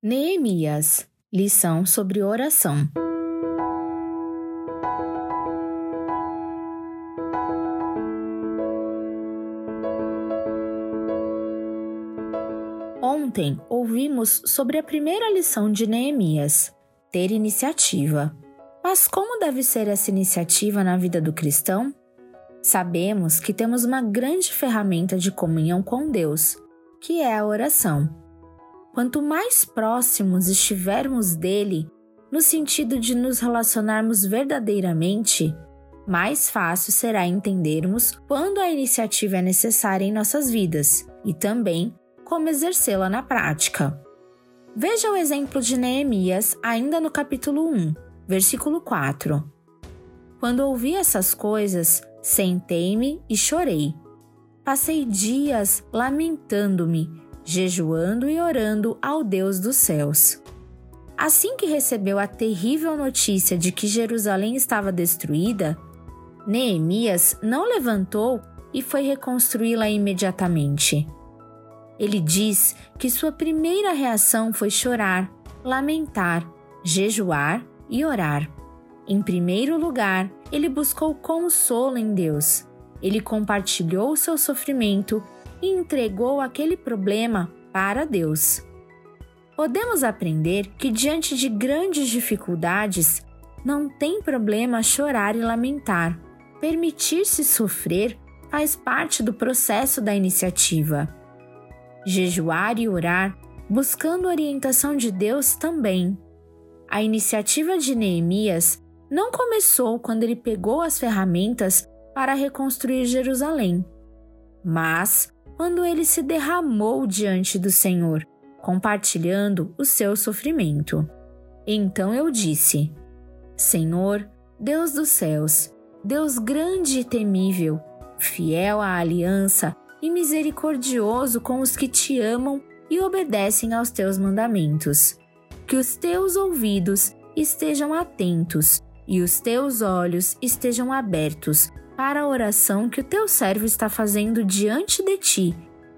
Neemias Lição sobre oração. Ontem ouvimos sobre a primeira lição de Neemias, ter iniciativa. Mas como deve ser essa iniciativa na vida do cristão? Sabemos que temos uma grande ferramenta de comunhão com Deus, que é a oração. Quanto mais próximos estivermos dele, no sentido de nos relacionarmos verdadeiramente, mais fácil será entendermos quando a iniciativa é necessária em nossas vidas e também como exercê-la na prática. Veja o exemplo de Neemias, ainda no capítulo 1, versículo 4. Quando ouvi essas coisas, sentei-me e chorei. Passei dias lamentando-me jejuando e orando ao Deus dos céus. Assim que recebeu a terrível notícia de que Jerusalém estava destruída, Neemias não levantou e foi reconstruí-la imediatamente. Ele diz que sua primeira reação foi chorar, lamentar, jejuar e orar. Em primeiro lugar, ele buscou consolo em Deus. Ele compartilhou seu sofrimento e entregou aquele problema para Deus. Podemos aprender que, diante de grandes dificuldades, não tem problema chorar e lamentar. Permitir-se sofrer faz parte do processo da iniciativa. Jejuar e orar, buscando orientação de Deus também. A iniciativa de Neemias não começou quando ele pegou as ferramentas para reconstruir Jerusalém, mas quando ele se derramou diante do Senhor, compartilhando o seu sofrimento. Então eu disse: Senhor, Deus dos céus, Deus grande e temível, fiel à aliança e misericordioso com os que te amam e obedecem aos teus mandamentos. Que os teus ouvidos estejam atentos e os teus olhos estejam abertos para a oração que o teu servo está fazendo diante de ti,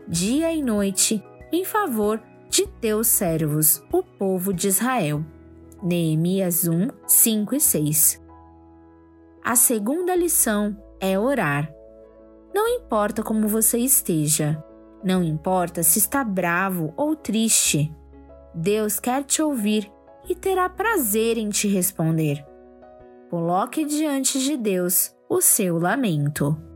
dia e noite, em favor de teus servos, o povo de Israel. Neemias 1, 5 e 6. A segunda lição é orar. Não importa como você esteja, não importa se está bravo ou triste, Deus quer te ouvir e terá prazer em te responder. Coloque diante de Deus o seu lamento.